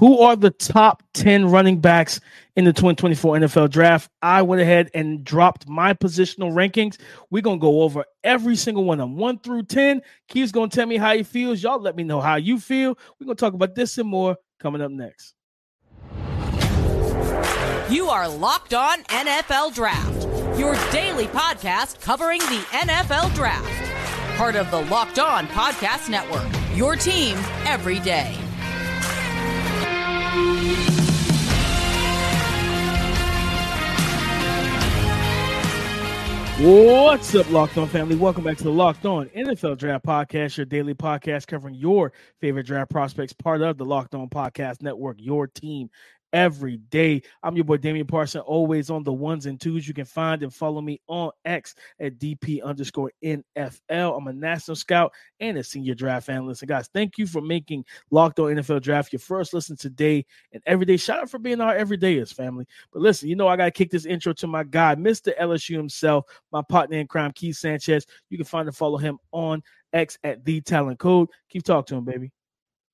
Who are the top 10 running backs in the 2024 NFL draft? I went ahead and dropped my positional rankings. We're going to go over every single one of them, one through 10. Keith's going to tell me how he feels. Y'all let me know how you feel. We're going to talk about this and more coming up next. You are Locked On NFL Draft, your daily podcast covering the NFL Draft. Part of the Locked On Podcast Network, your team every day. What's up, Locked On family? Welcome back to the Locked On NFL Draft Podcast, your daily podcast covering your favorite draft prospects, part of the Locked On Podcast Network, your team every day. I'm your boy Damian Parson, always on the ones and twos. You can find and follow me on X at DP underscore NFL. I'm a national scout and a senior draft analyst. And guys, thank you for making Locked On NFL Draft your first listen today and every day. Shout out for being our everydayers, family. But listen, you know, I got to kick this intro to my guy, Mr. LSU himself, my partner in crime, Keith Sanchez. You can find and follow him on X at the talent code. Keep talking to him, baby.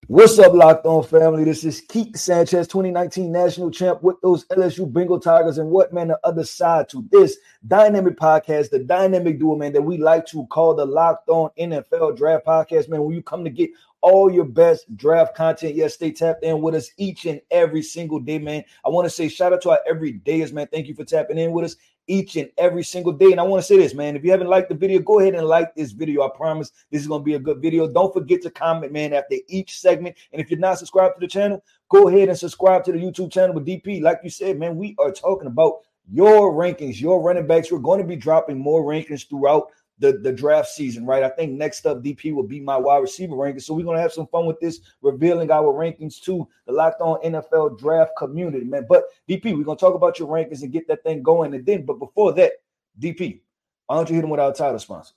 What's up, Locked On family? This is Keith Sanchez, 2019 national champ with those LSU Bengal Tigers. And what, man, the other side to this dynamic podcast, the dynamic duo, man, that we like to call the Locked On NFL Draft Podcast, man, where you come to get all your best draft content. Yes, stay tapped in with us each and every single day, man. I want to say shout out to our everydayers, man. Thank you for tapping in with us each and every single day. And I want to say this, man. If you haven't liked the video, go ahead and like this video. I promise this is going to be a good video. Don't forget to comment, man, after each segment. And if you're not subscribed to the channel, go ahead and subscribe to the YouTube channel with DP. Like you said, man, we are talking about your rankings, your running backs. We're going to be dropping more rankings throughout the, the draft season, right? I think next up, DP will be my wide receiver ranking. So we're going to have some fun with this, revealing our rankings to the Locked On NFL draft community, man. But DP, we're going to talk about your rankings and get that thing going. And then, but before that, DP, why don't you hit them with our title sponsor?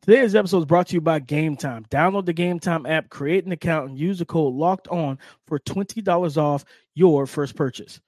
Today's episode is brought to you by Gametime. Download the Gametime app, create an account, and use the code Locked On for twenty dollars off your first purchase.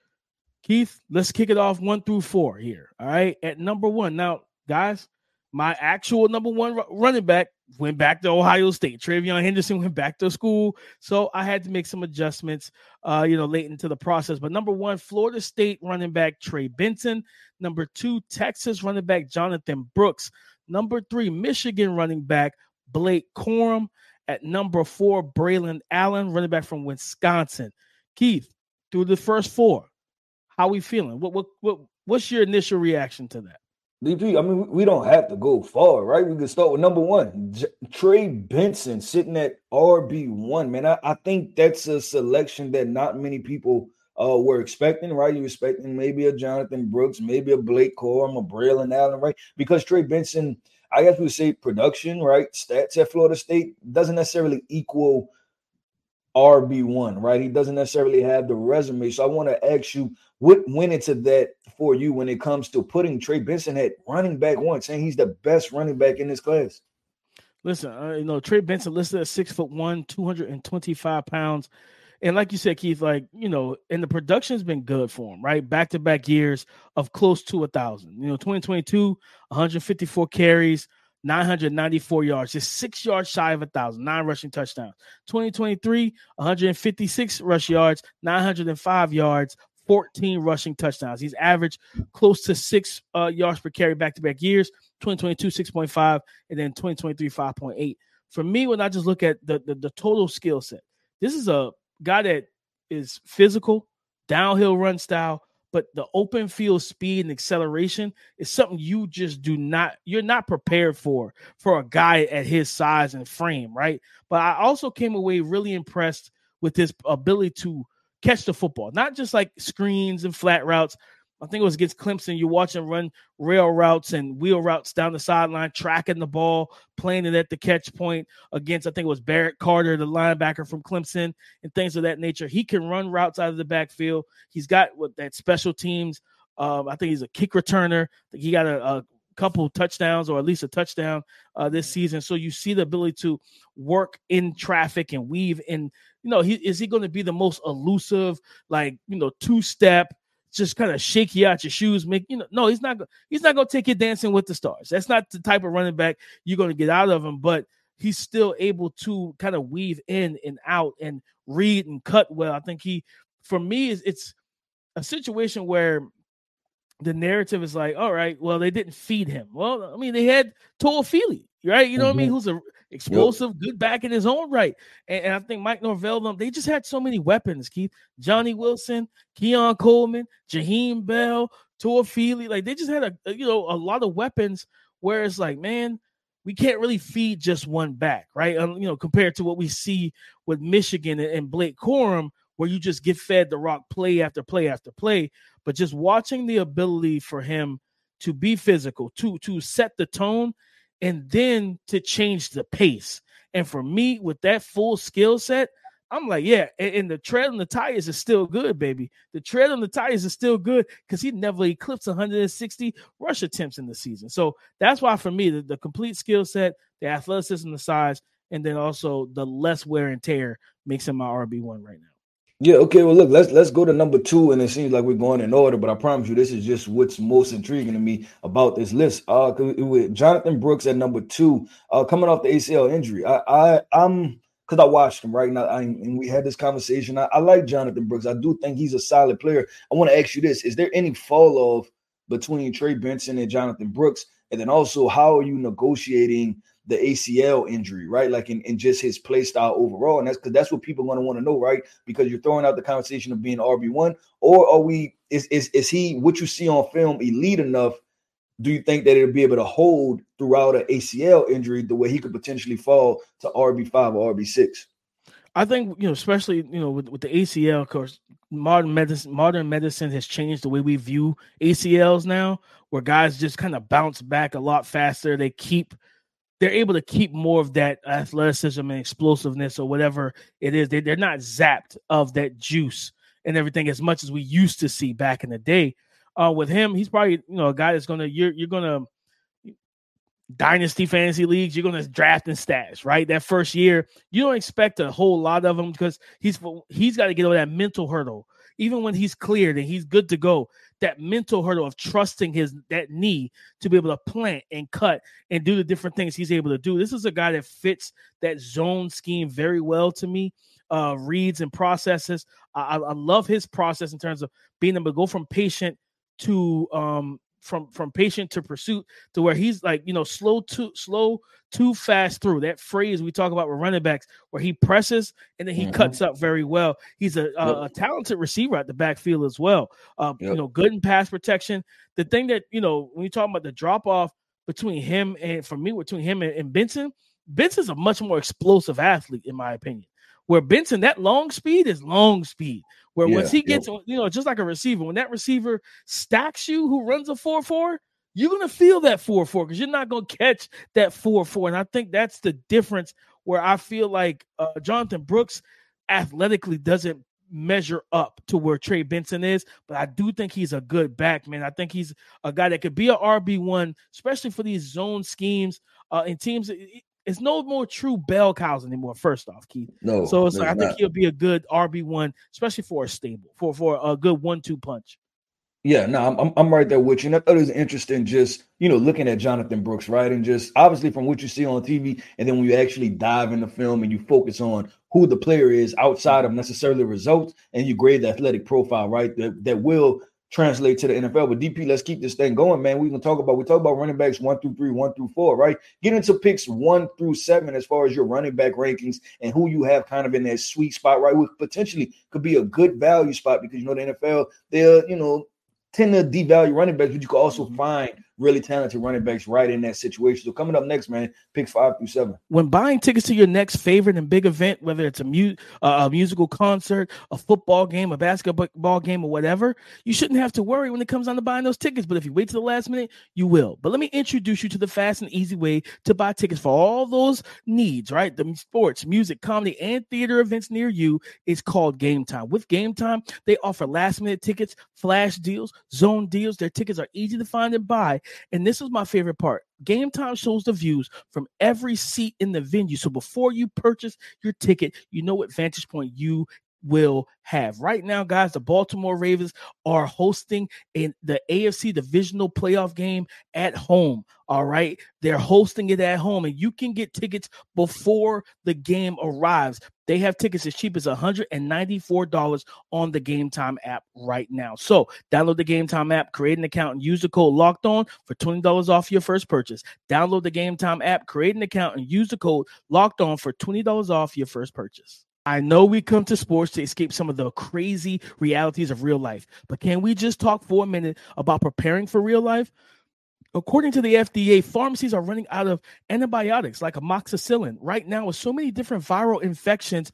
Keith, let's kick it off one through four here. All right, at number one. Now, guys, my actual number one running back went back to Ohio State. TreVeyon Henderson went back to school, so I had to make some adjustments, uh, you know, late into the process. But number one, Florida State running back Trey Benson. Number two, Texas running back Jonathan Brooks. Number three, Michigan running back Blake Corum. At number four, Braelon Allen, running back from Wisconsin. Keith, through the first four, how are we feeling? What what what what's your initial reaction to that? DP, I mean, we don't have to go far, right? We can start with number one, J- Trey Benson sitting at RB one. Man, I, I think that's a selection that not many people uh, were expecting, right? You're expecting maybe a Jonathan Brooks, maybe a Blake Corum, a Braelon Allen, right? Because Trey Benson, I guess we would say production, right? Stats at Florida State doesn't necessarily equal RB1, right? He doesn't necessarily have the resume. So I want to ask you what went into that for you when it comes to putting Trey Benson at running back one, saying he's the best running back in this class? Listen, uh, you know, Trey Benson listed at six foot one, 225 pounds. And like you said, Keith, like, you know, and the production's been good for him, right? Back to back years of close to a thousand. You know, 2022, 154 carries, 994 yards, just six yards shy of a thousand, nine rushing touchdowns. 2023, 156 rush yards, 905 yards, 14 rushing touchdowns. He's averaged close to six uh, yards per carry back to back years. 2022, 6.5, and then 2023, 5.8. For me, when I just look at the, the, the total skill set, this is a guy that is physical, downhill run style, but the open field speed and acceleration is something you just do not you're not prepared for for a guy at his size and frame right? But i also came away really impressed with his ability to catch the football not just like screens and flat routes I think it was against Clemson. You watch him run rail routes and wheel routes down the sideline, tracking the ball, playing it at the catch point against, I think it was Barrett Carter, the linebacker from Clemson, and things of that nature. He can run routes out of the backfield. He's got what that special teams. Um, I think he's a kick returner. he got a, a couple touchdowns or at least a touchdown uh, this season. So you see the ability to work in traffic and weave in. You know, he is he going to be the most elusive, like you know, two step just kind of shake you out your shoes, make you know. No, he's not. He's not going to take you dancing with the stars. That's not the type of running back you're going to get out of him. But he's still able to kind of weave in and out and read and cut well. I think he, for me, is it's a situation where the narrative is like, all right, well, they didn't feed him. Well, I mean, they had Toafili, right? You know mm-hmm. what I mean? Mm-hmm. Who's a explosive, yep. good back in his own right. And, and, I think Mike Norvell, them, they just had so many weapons, Keith. Johnny Wilson, Keon Coleman, Jaheim Bell, Toafili. Like they just had a, a, you know a lot of weapons where it's like, man, we can't really feed just one back, right? Um, you know, compared to what we see with Michigan and, and Blake Corum, where you just get fed the rock play after play after play. But just watching the ability for him to be physical, to to set the tone, and then to change the pace. And for me, with that full skill set, I'm like, yeah, and, and, the tread on the tires is still good, baby. The tread on the tires is still good because he never eclipsed 160 rush attempts in the season. So that's why, for me, the, the complete skill set, the athleticism, the size, and then also the less wear and tear makes him my RB one right now. Yeah, okay. Well, look, let's let's go to number two, and it seems like we're going in order, but I promise you, this is just what's most intriguing to me about this list. Uh, with Jonathan Brooks at number two, uh, coming off the ACL injury, I, I I'm because I watched him right now, I, and we had this conversation. I, I like Jonathan Brooks. I do think he's a solid player. I want to ask you this: Is there any fall off between Trey Benson and Jonathan Brooks? And then also, how are you negotiating the ACL injury, right? Like in, in just his play style overall. And that's because that's what people are going to want to know, right? Because you're throwing out the conversation of being RB1, or are we is is is he what you see on film elite enough? Do you think that it'll be able to hold throughout an ACL injury the way he could potentially fall to RB5 or RB6? I think you know, especially you know, with, with the ACL, of course, modern medicine modern medicine has changed the way we view ACLs now, where guys just kind of bounce back a lot faster. They keep they're able to keep more of that athleticism and explosiveness or whatever it is. They, they're not zapped of that juice and everything as much as we used to see back in the day. Uh, with him, he's probably you know a guy that's gonna you're you're gonna dynasty fantasy leagues, you're gonna draft and stash, right? That first year, you don't expect a whole lot of him because he's he's got to get over that mental hurdle. Even when he's cleared and he's good to go, that mental hurdle of trusting his that knee to be able to plant and cut and do the different things he's able to do. This is a guy that fits that zone scheme very well to me. Uh, reads and processes. I, I love his process in terms of being able to go from patient to um from from patient to pursuit to where he's like you know slow to slow too fast through that phrase we talk about with running backs where he presses and then he mm-hmm. cuts up very well he's a, a, yep. a, talented receiver at the backfield as well uh, yep. you know good in pass protection the thing that you know when you talk about the drop off between him and for me between him and, and benson benson's a much more explosive athlete in my opinion where benson that long speed is long speed where yeah, once he gets, you know, just like a receiver, when that receiver stacks you who runs a 4 4, you're going to feel that 4 4 because you're not going to catch that 4 4. And I think that's the difference where I feel like uh, Jonathan Brooks athletically doesn't measure up to where Trey Benson is, but I do think he's a good back, man. I think he's a guy that could be a RB1, especially for these zone schemes uh, in teams it's no more true bell cows anymore. First off, Keith. No. So it's like I think not. he'll be a good RB one, especially for a stable, for for a good one two punch. Yeah, no, I'm I'm right there with you. And I thought it was interesting, just you know, looking at Jonathan Brooks, right, and just obviously from what you see on TV, and then when you actually dive in the film and you focus on who the player is outside of necessarily results, and you grade the athletic profile, right, that that will translate to the NFL. But DP, let's keep this thing going, man. We can talk about we talk about running backs one through three, one through four, right? Get into picks one through seven as far as your running back rankings and who you have kind of in that sweet spot, right? Which potentially could be a good value spot because you know the NFL, they're you know tend to devalue running backs, but you can also mm-hmm. find really talented running backs right in that situation. So coming up next, man, picks five through seven. When buying tickets to your next favorite and big event, whether it's a, mu- uh, a musical concert, a football game, a basketball game, or whatever, you shouldn't have to worry when it comes down to buying those tickets. But if you wait to the last minute, you will. But let me introduce you to the fast and easy way to buy tickets for all those needs, right? The sports, music, comedy, and theater events near you is called Gametime. With Gametime, they offer last minute tickets, flash deals, zone deals. Their tickets are easy to find and buy and this is my favorite part. Gametime shows the views from every seat in the venue. So before you purchase your ticket, you know what vantage point you will have. Right now, guys, the Baltimore Ravens are hosting in the AFC divisional playoff game at home. All right. They're hosting it at home, and you can get tickets before the game arrives. They have tickets as cheap as $194 on the Gametime app right now. So download the Gametime app, create an account, and use the code locked on for $20 off your first purchase. Download the Gametime app, create an account, and use the code locked on for $20 off your first purchase. I know we come to sports to escape some of the crazy realities of real life, but can we just talk for a minute about preparing for real life? According to the FDA, pharmacies are running out of antibiotics like amoxicillin right now with so many different viral infections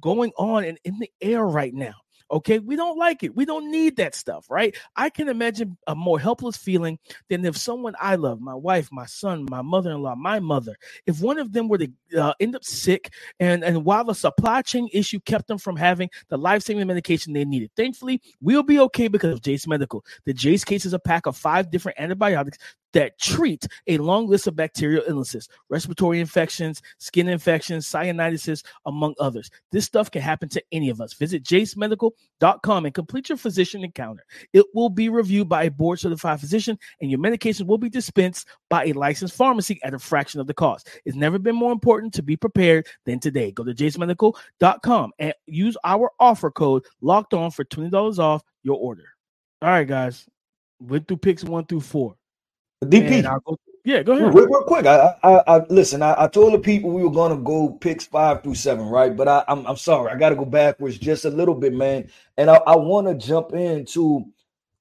going on and in the air right now. Okay, we don't like it. We don't need that stuff, right? I can imagine a more helpless feeling than if someone I love, my wife, my son, my mother in law, my mother, if one of them were to uh, end up sick, and, and while the supply chain issue kept them from having the life saving medication they needed. Thankfully, we'll be okay because of Jase Medical. The Jase case is a pack of five different antibiotics that treat a long list of bacterial illnesses, respiratory infections, skin infections, sinusitis, among others. This stuff can happen to any of us. Visit jasemedical.com and complete your physician encounter. It will be reviewed by a board certified physician, and your medication will be dispensed by a licensed pharmacy at a fraction of the cost. It's never been more important to be prepared than today. Go to jasemedical.com and use our offer code locked on for $20 off your order. All right, guys. Went through picks one through four. DP. Go, yeah, go ahead. Real, real quick, I, I, I listen. I, I, told the people we were to go picks five through seven, right? But I, am I'm, I'm sorry, I got to go backwards just a little bit, man. And I, I want to jump into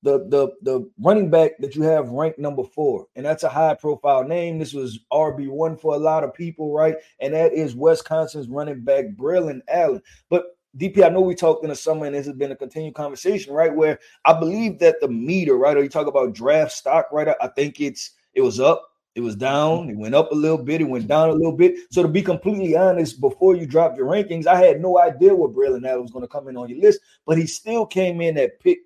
the the the running back that you have ranked number four, and that's a high profile name. This was RB one for a lot of people, right? And that is Wisconsin's running back Braelon Allen. But DP, I know we talked in the summer, and this has been a continued conversation, right? Where I believe that the meter, right, or you talk about draft stock, right? I think it's it was up, it was down, it went up a little bit, it went down a little bit. So to be completely honest, before you dropped your rankings, I had no idea what Braelon Allen was going to come in on your list, but he still came in at pick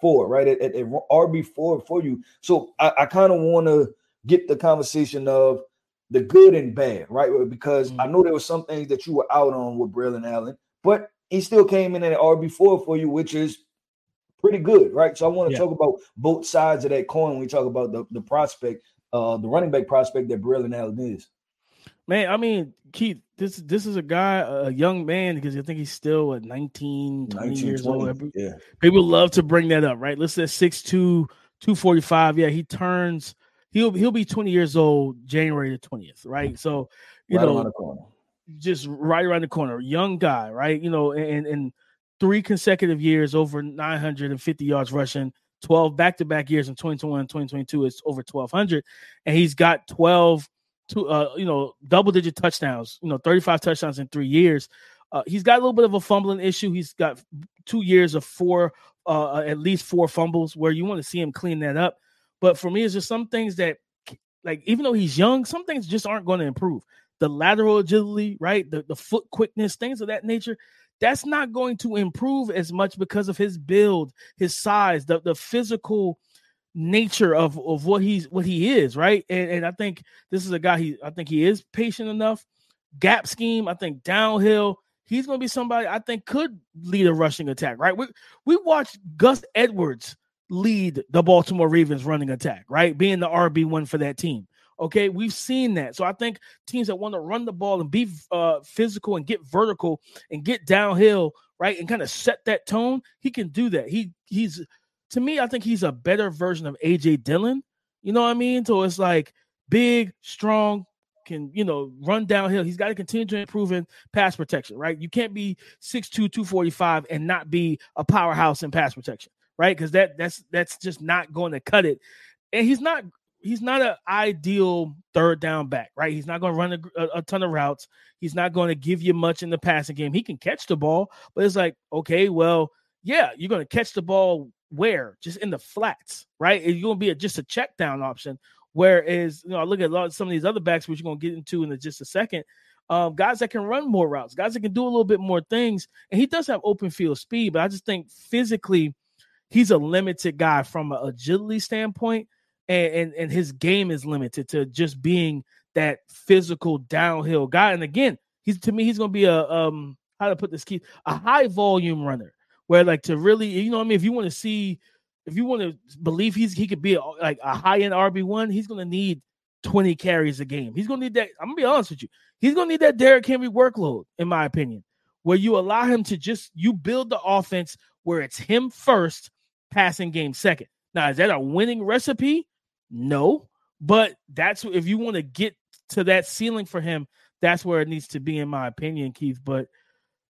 four, right? At, at, at RB four for you. So I, I kind of want to get the conversation of the good and bad, right? Because mm-hmm. I know there were some things that you were out on with Braelon Allen, but he still came in at RB4 for you, which is pretty good, right? So I want to yeah. talk about both sides of that coin when we talk about the, the prospect, uh, the running back prospect that Braelon Allen is. Man, I mean, Keith, this this is a guy, a young man, because I think he's still at 19, 20 19, years 20, old. Yeah. People love to bring that up, right? Let's say 6'2, 245. Yeah, he turns, he'll he'll be 20 years old January the 20th, right? So, you right know, just right around the corner, young guy, right? You know, and and three consecutive years over 950 yards rushing, 12 back-to-back years in 2021 2022 is over 1200 and he's got 12 to uh you know double digit touchdowns you know 35 touchdowns in three years. Uh, he's got a little bit of a fumbling issue. He's got two years of four uh at least four fumbles where you want to see him clean that up. But for me it's just some things that like even though he's young some things just aren't going to improve the lateral agility, right? The, the foot quickness, things of that nature. That's not going to improve as much because of his build, his size, the, the physical nature of, of what he's what he is, right? And, and I think this is a guy he I think he is patient enough. Gap scheme, I think downhill, he's going to be somebody I think could lead a rushing attack, right? We we watched Gus Edwards lead the Baltimore Ravens running attack, right? Being the RB one for that team. Okay, we've seen that. So I think teams that want to run the ball and be uh, physical and get vertical and get downhill, right, and kind of set that tone, he can do that. He he's to me, I think he's a better version of AJ Dillon. You know what I mean? So it's like big, strong, can you know run downhill. He's got to continue to improve in pass protection, right? You can't be 6'2, 245 and not be a powerhouse in pass protection, right? Because that that's that's just not going to cut it. And he's not he's not an ideal third down back, right? He's not going to run a, a, ton of routes. He's not going to give you much in the passing game. He can catch the ball, but it's like, okay, well, yeah, you're going to catch the ball where? Just in the flats, right? You're going to be a, just a check down option. Whereas, you know, I look at a lot of some of these other backs, which you're going to get into in just a second. Um, guys that can run more routes, guys that can do a little bit more things. And he does have open field speed, but I just think physically, he's a limited guy from an agility standpoint and, and and his game is limited to just being that physical downhill guy. And again, he's to me, he's gonna be a um how to put this key a high volume runner where like to really you know what I mean if you want to see if you want to believe he's he could be a, like a high end RB one he's going to need 20 carries a game. He's going to need that. I'm going to be honest with you. He's going to need that Derrick Henry workload, in my opinion, where you allow him to just, you build the offense where it's him first, passing game second. Now, is that a winning recipe? No. But that's if you want to get to that ceiling for him, that's where it needs to be, in my opinion, Keith. But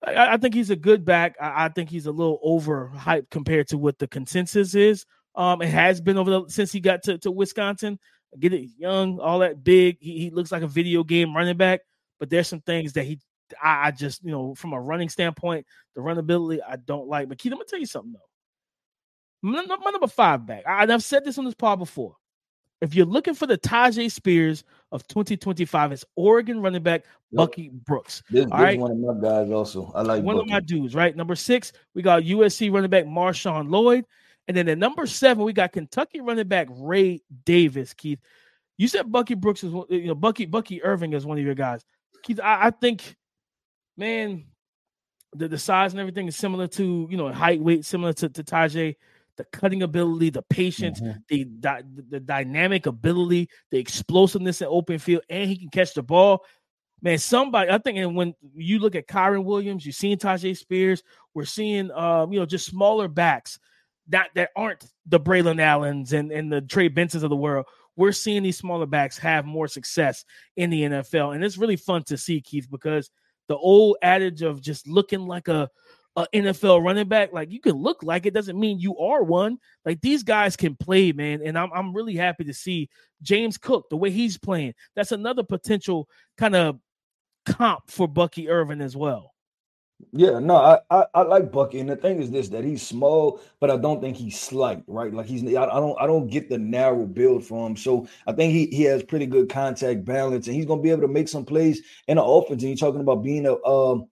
I, I think he's a good back. I, I, think he's a little overhyped compared to what the consensus is. Um, it has been over the, since he got to, to Wisconsin get it young, all that big. He, he looks like a video game running back, but there's some things that he I, I, just, you know, from a running standpoint, the runability I don't like. But Keith, I'm gonna tell you something though. My, my number five back. I, I've said this on this pod before. If you're looking for the Tyjae Spears of 2025, it's Oregon running back Bucky yep. Brooks. This, this right? one of my guys also. I like one Bucky. of my dudes, right? Number six, we got USC running back Marshawn Lloyd. And then at number seven, we got Kentucky running back Ray Davis. Keith, you said Bucky Brooks is you know Bucky Bucky Irving is one of your guys. Keith, I, I think, man, the, the size and everything is similar to you know height, weight, similar to, to Tyjae. The cutting ability, the patience, mm-hmm. the, the the dynamic ability, the explosiveness in open field, and he can catch the ball man, somebody, I think, and when you look at Kyren Williams, you've seen Tyjae Spears, we're seeing, um, you know, just smaller backs that that aren't the Braelon Allens and, and the Trey Bensons of the world. We're seeing these smaller backs have more success in the NFL. And it's really fun to see, Keith, because the old adage of just looking like a, a NFL running back, like you can look like it doesn't mean you are one. Like these guys can play, man. And I'm I'm really happy to see James Cook, the way he's playing. That's another potential kind of comp for Bucky Irving as well. Yeah, no, I, I, I like Bucky, and the thing is this: that he's small, but I don't think he's slight, right? Like he's I, I don't I don't get the narrow build for him, so I think he he has pretty good contact balance, and he's gonna be able to make some plays in the offense. And you're talking about being a um,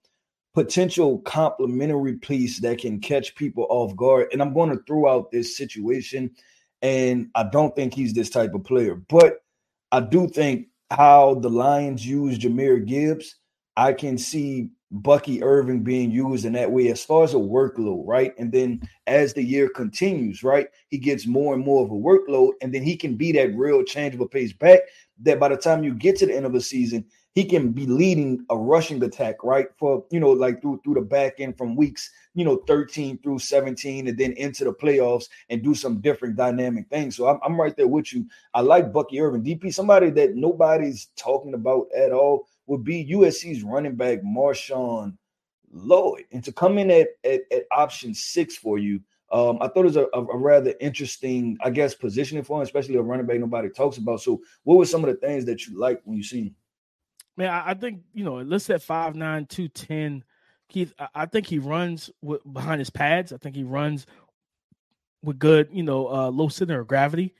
potential complementary piece that can catch people off guard. And I'm going to throw out this situation, and I don't think he's this type of player, but I do think how the Lions use Jahmyr Gibbs, I can see Bucky Irving being used in that way as far as a workload, right? And then as the year continues, right, he gets more and more of a workload, and then he can be that real changeable pace back that by the time you get to the end of the season, he can be leading a rushing attack, right? For you know, like through through the back end from weeks, you know, 13 through 17, and then into the playoffs and do some different dynamic things. So I'm, I'm right there with you. I like Bucky Irving, DP, somebody that nobody's talking about at all would be USC's running back Marshawn Lloyd, and to come in at at, at option six for you. Um, I thought it was a, a, rather interesting, I guess, positioning for him, especially a running back nobody talks about. So, what were some of the things that you liked when you see him? Man, I, think you know, let's at five nine two ten. Keith, I, I think he runs with, behind his pads. I think he runs with good, you know, uh, low center of gravity,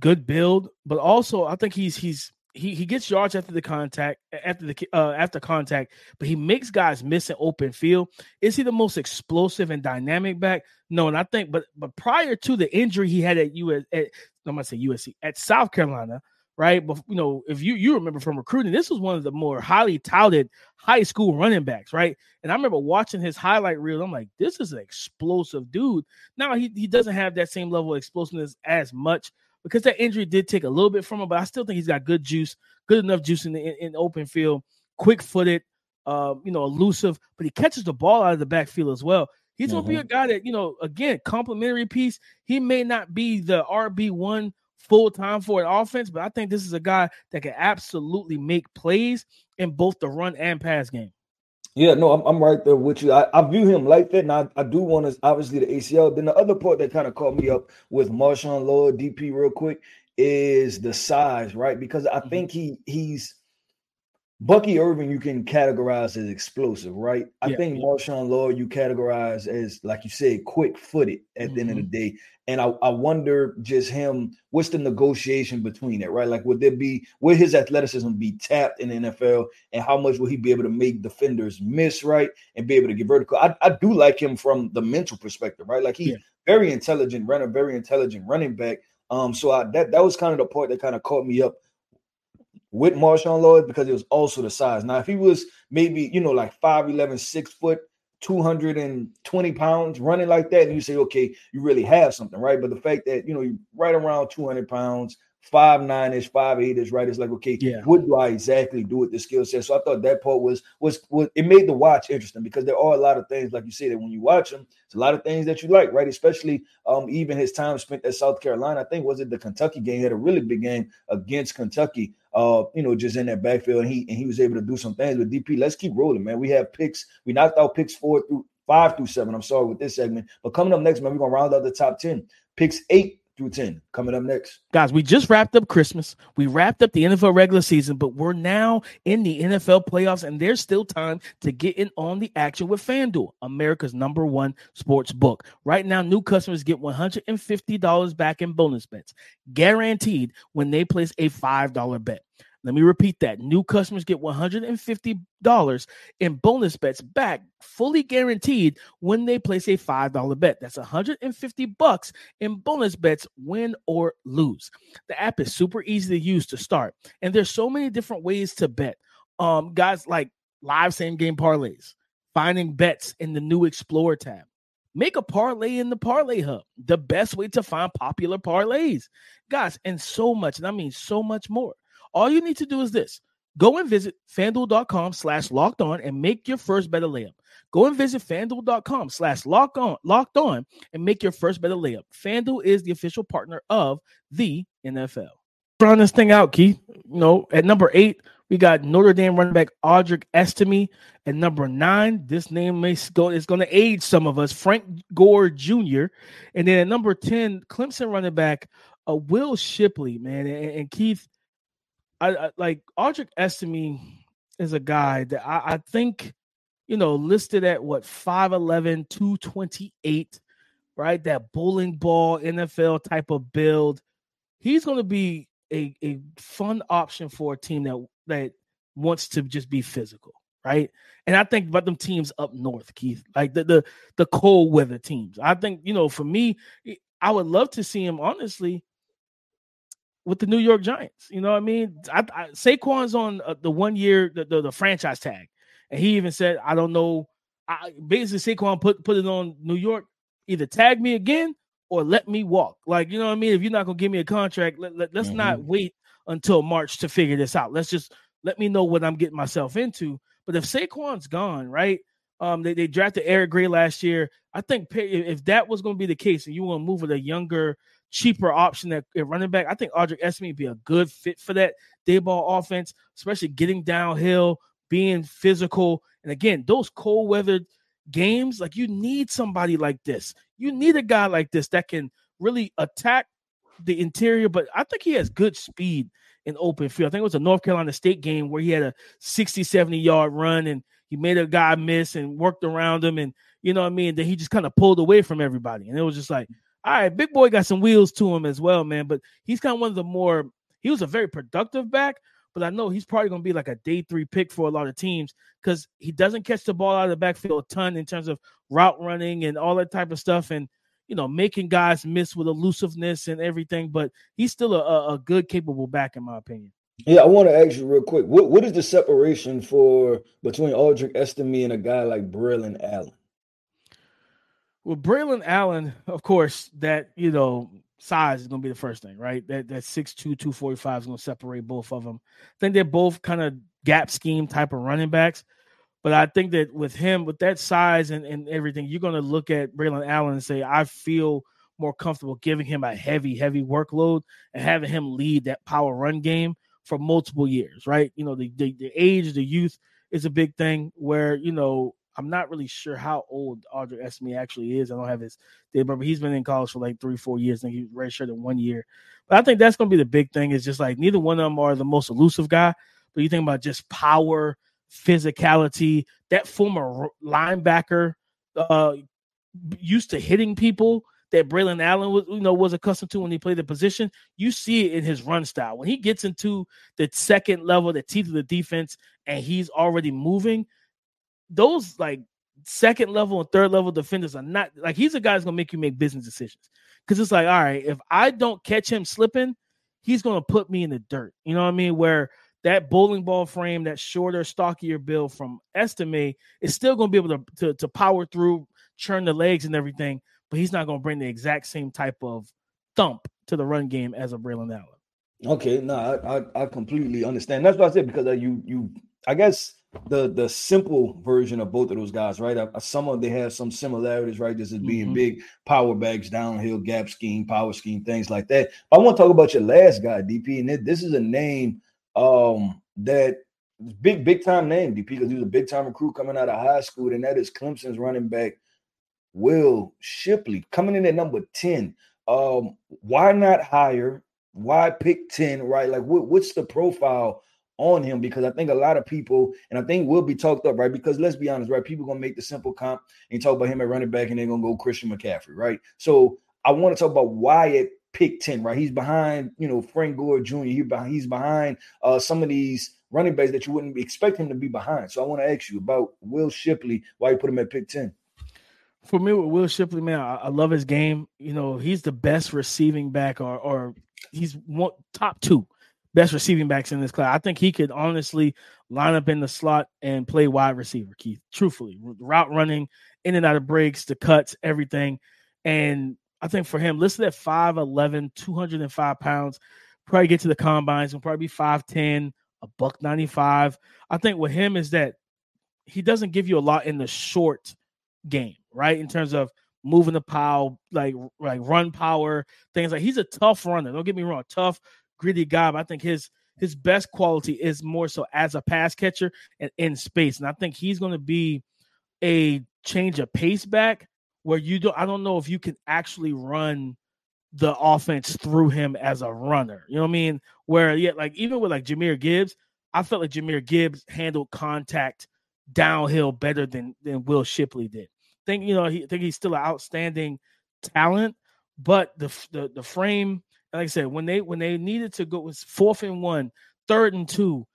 good build, but also I think he's he's he he gets yards after the contact after the uh, after contact, but he makes guys miss an open field. Is he the most explosive and dynamic back? No, and I think, but but prior to the injury he had at US, at, I'm gonna say USC at South Carolina, right? But you know, if you you remember from recruiting, this was one of the more highly touted high school running backs, right? And I remember watching his highlight reel. I'm like, this is an explosive dude. Now he he doesn't have that same level of explosiveness as much because that injury did take a little bit from him, but I still think he's got good juice, good enough juice in the in, in open field, quick footed, uh, you know, elusive, but he catches the ball out of the backfield as well. He's mm-hmm. gonna be mm-hmm. a guy that, you know, again, complimentary piece. He may not be the RB1 full time for an offense, but I think this is a guy that can absolutely make plays in both the run and pass game. Yeah, no, I'm, I'm right there with you. I, I view him like that, and I, I do want to obviously the ACL. Then the other part that kind of caught me up with Marshawn Lloyd, DP, real quick, is the size, right? Because I mm-hmm. think he he's Bucky Irving, you can categorize as explosive, right? I yeah, think yeah. Marshawn Lloyd, you categorize as, like you said, quick footed at mm-hmm. the end of the mm-hmm. day. And I, I wonder just him, what's the negotiation between it, right? Like, would there be, would his athleticism be tapped in the NFL? And how much will he be able to make defenders miss, right? And be able to get vertical? I, I do like him from the mental perspective, right? Like, he's yeah. very intelligent runner, very intelligent running back. Um, so I, that, that was kind of the part that kind of caught me up with Marshawn Lloyd because it was also the size. Now, if he was maybe, you know, like 5'11, 6 foot, 220 pounds running like that, and you say, okay, you really have something, right? But the fact that, you know, you're right around 200 pounds, five nine ish, five eight ish, right? It's like, okay, yeah. what do I exactly do with the skill set? So I thought that part was was was it made the watch interesting because there are a lot of things, like you say, that when you watch them, it's a lot of things that you like, right? Especially um even his time spent at South Carolina. I think was it the Kentucky game? He had a really big game against Kentucky. Uh, you know, just in that backfield, and he and he was able to do some things with DP. Let's keep rolling, man. We have picks. We knocked out picks four through five through seven. I'm sorry with this segment, but coming up next, man, we're gonna round out the top ten. Picks eight through 10 coming up next. Guys, we just wrapped up Christmas. We wrapped up the NFL regular season, but we're now in the NFL playoffs, and there's still time to get in on the action with FanDuel, America's number one sports book. Right now, new customers get $150 back in bonus bets, guaranteed when they place a $5 bet. Let me repeat that. New customers get $150 in bonus bets back, fully guaranteed when they place a $5 bet. That's 150 bucks in bonus bets, win or lose. The app is super easy to use to start, and there's so many different ways to bet. Um, guys like live same game parlays, finding bets in the new Explore tab. Make a parlay in the Parlay Hub, the best way to find popular parlays. Guys, and so much, and I mean so much more. All you need to do is this go and visit fanduel.com slash locked on and make your first bet layup. Go and visit fanduel.com slash locked on locked on and make your first bet layup. Fanduel is the official partner of the NFL. Trying this thing out, Keith. You know, at number eight, we got Notre Dame running back Audric Estime. At number nine, this name may go is going to age some of us, Frank Gore Jr. And then at number 10, Clemson running back uh, Will Shipley, man. And, and Keith, I, I like Audric Estime is a guy that I, I think, you know, listed at what 5'11, 228, right? That bowling ball NFL type of build. He's going to be a, a fun option for a team that that wants to just be physical, right? And I think about them teams up north, Keith, like the the the cold weather teams. I think you know, for me, I would love to see him honestly with the New York Giants. You know what I mean? I, I, Saquon's on uh, the one year the, the, the franchise tag, and he even said, "I don't know." I, basically, Saquon put put it on New York. Either tag me again or let me walk. Like you know what I mean? If you're not gonna give me a contract, let, let, us mm-hmm. not wait until March to figure this out. Let's just let me know what I'm getting myself into. But if Saquon's gone, right? Um, they, they drafted Eric Gray last year. I think if that was going to be the case, and you want to move with a younger cheaper option at, at running back. I think Audric would be a good fit for that day ball offense, especially getting downhill, being physical. And again, those cold weather games, like you need somebody like this. You need a guy like this that can really attack the interior, but I think he has good speed in open field. I think it was a North Carolina State game where he had a 60, 70 yard run and he made a guy miss and worked around him. And you know what I mean? Then he just kind of pulled away from everybody. And it was just like, all right, big boy got some wheels to him as well, man. But he's kind of one of the more he was a very productive back, but I know he's probably gonna be like a day three pick for a lot of teams because he doesn't catch the ball out of the backfield a ton in terms of route running and all that type of stuff, and you know making guys miss with elusiveness and everything. But he's still a, a good, capable back, in my opinion. Yeah, I want to ask you real quick. What what is the separation for between Audric Estime and a guy like Braelon Allen? Well, Braelon Allen, of course, that you know size is going to be the first thing, right? That that 6'2", 245 is going to separate both of them. I think they're both kind of gap scheme type of running backs. But I think that with him, with that size and, and everything, you're going to look at Braelon Allen and say, I feel more comfortable giving him a heavy, heavy workload and having him lead that power run game for multiple years, right? You know, the, the, the age, the youth is a big thing where, you know, I'm not really sure how old Audric Estime actually is. I don't have his date, but he's been in college for like three, four years. Think he was redshirted one year. But I think that's going to be the big thing. Is just like neither one of them are the most elusive guy, but you think about just power, physicality. That former linebacker uh, used to hitting people that Braelon Allen was, you know, was accustomed to when he played the position. You see it in his run style. When he gets into the second level, the teeth of the defense, and he's already moving, those like second level and third level defenders are not like he's a guy that's gonna make you make business decisions. Cause it's like, all right, if I don't catch him slipping, he's gonna put me in the dirt. You know what I mean? Where that bowling ball frame, that shorter, stockier build from Estime is still going to be able to, to, to power through, churn the legs and everything, but he's not going to bring the exact same type of thump to the run game as a Braelon Allen. Okay, no, I, I, I completely understand. That's what I said because uh, you you I guess the the simple version of both of those guys, right? Uh, some of they have some similarities, right? This is being mm-hmm. big power bags, downhill gap scheme, power scheme, things like that. I want to talk about your last guy, DP, and this is a name um that big big time name, DP, because he was a big time recruit coming out of high school, and that is Clemson's running back Will Shipley coming in at number ten. Um, why not higher? Why pick ten? Right? Like, what, what's the profile? On him because I think a lot of people, and I think we'll be talked up, right? Because let's be honest, right? People gonna make the simple comp and talk about him at running back, and they're gonna go Christian McCaffrey, right? So I want to talk about Wyatt pick 10, right? He's behind, you know, Frank Gore Jr. He he's behind uh, some of these running backs that you wouldn't expect him to be behind. So I want to ask you about Will Shipley, why you put him at pick 10. For me, with Will Shipley, man, I, I love his game. You know, he's the best receiving back, or or he's one, top two best receiving backs in this class. I think he could honestly line up in the slot and play wide receiver, Keith. Truthfully, route running, in and out of breaks, the cuts, everything. And I think for him, listed at 5'11, 205 pounds, probably get to the combines and probably be 5'10, a buck 95. I think with him is that he doesn't give you a lot in the short game, right? In terms of moving the pile, like like run power, things like he's a tough runner. Don't get me wrong, tough, gritty. But I think his his best quality is more so as a pass catcher and in space. And I think he's going to be a change of pace back where you don't. I don't know if you can actually run the offense through him as a runner. You know what I mean? Where yeah, like even with like Jahmyr Gibbs, I felt like Jahmyr Gibbs handled contact downhill better than than Will Shipley did. Think you know he think he's still an outstanding talent, but the the the frame like I said, when they when they needed to go was fourth and one, third and two,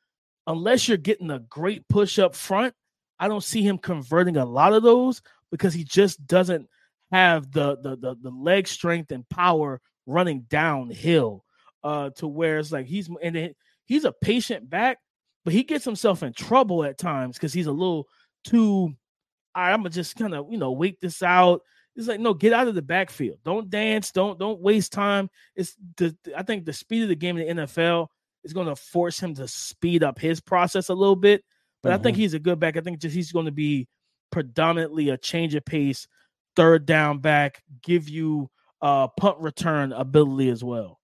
unless you're getting a great push up front, I don't see him converting a lot of those because he just doesn't have the the the, the leg strength and power running downhill uh to where it's like he's and he's a patient back, but he gets himself in trouble at times because he's a little too right, I'm gonna just kind of you know wait this out it's like no, get out of the backfield. Don't dance. Don't don't waste time. It's the I think the speed of the game in the NFL is going to force him to speed up his process a little bit. But mm-hmm. I think mm-hmm. he's a good back. I think just he's going to be predominantly a change of pace, third down back, give you uh punt return ability as well.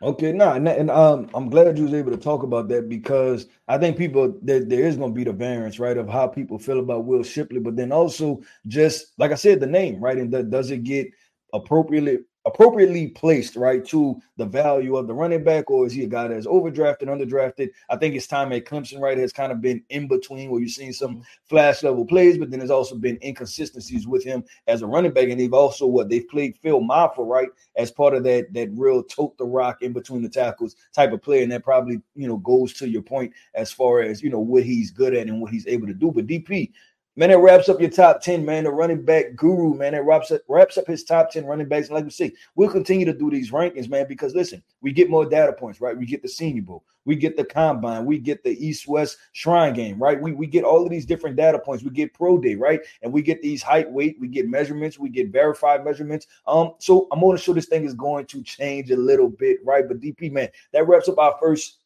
Okay, no, and, and um, I'm glad you was able to talk about that because I think people there, there is going to be the variance, right, of how people feel about Will Shipley, but then also just like I said, the name, right, and does it get appropriately appropriately placed, right, to the value of the running back, or is he a guy that's overdrafted, underdrafted? I think his time at Clemson, right, has kind of been in between where you've seen some mm-hmm. flash level plays, but then there's also been inconsistencies with him as a running back. And they've also what they've played Phil Mafah, right, as part of that that real tote the rock in between the tackles type of player. And that probably, you know, goes to your point as far as, you know, what he's good at and what he's able to do. But DP, Man, that wraps up your top 10, man. The running back guru, man. That wraps up, wraps up his top 10 running backs. And like we say, we'll continue to do these rankings, man, because listen, we get more data points, right? We get the senior bowl, we get the combine, we get the East-West shrine game, right? We, we get all of these different data points. We get pro day, right? And we get these height, weight, we get measurements, we get verified measurements. Um, so I'm gonna show this thing is going to change a little bit, right? But DP, man, that wraps up our first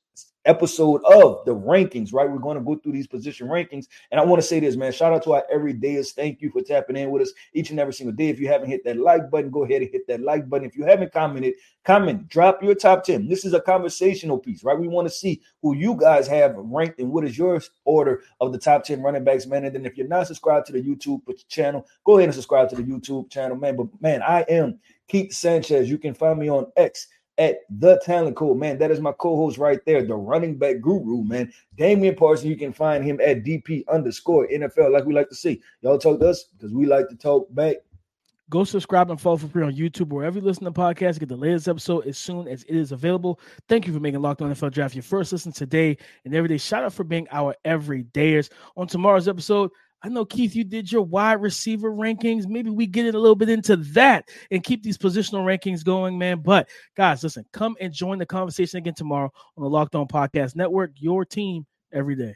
episode of the rankings, right? We're going to go through these position rankings. And I want to say this, man. Shout out to our everydayers. Thank you for tapping in with us each and every single day. If you haven't hit that like button, go ahead and hit that like button. If you haven't commented, comment, drop your top 10. This is a conversational piece, right? We want to see who you guys have ranked and what is your order of the top 10 running backs, man. And then if you're not subscribed to the YouTube channel, go ahead and subscribe to the YouTube channel, man. But man, I am Keith Sanchez. You can find me on X at the talent code, man. That is my co-host right there, the running back guru, man. Damian Parson. You can find him at DP underscore NFL, like we like to see. Y'all talk to us because we like to talk back. Go subscribe and follow for free on YouTube wherever you listen to podcasts. Get the latest episode as soon as it is available. Thank you for making Locked On NFL Draft your first listen today and every day. Shout out for being our everydayers. On tomorrow's episode, I know Keith, you did your wide receiver rankings. Maybe we get it a little bit into that and keep these positional rankings going, man. But guys, listen, come and join the conversation again tomorrow on the Locked On Podcast Network. Your team every day.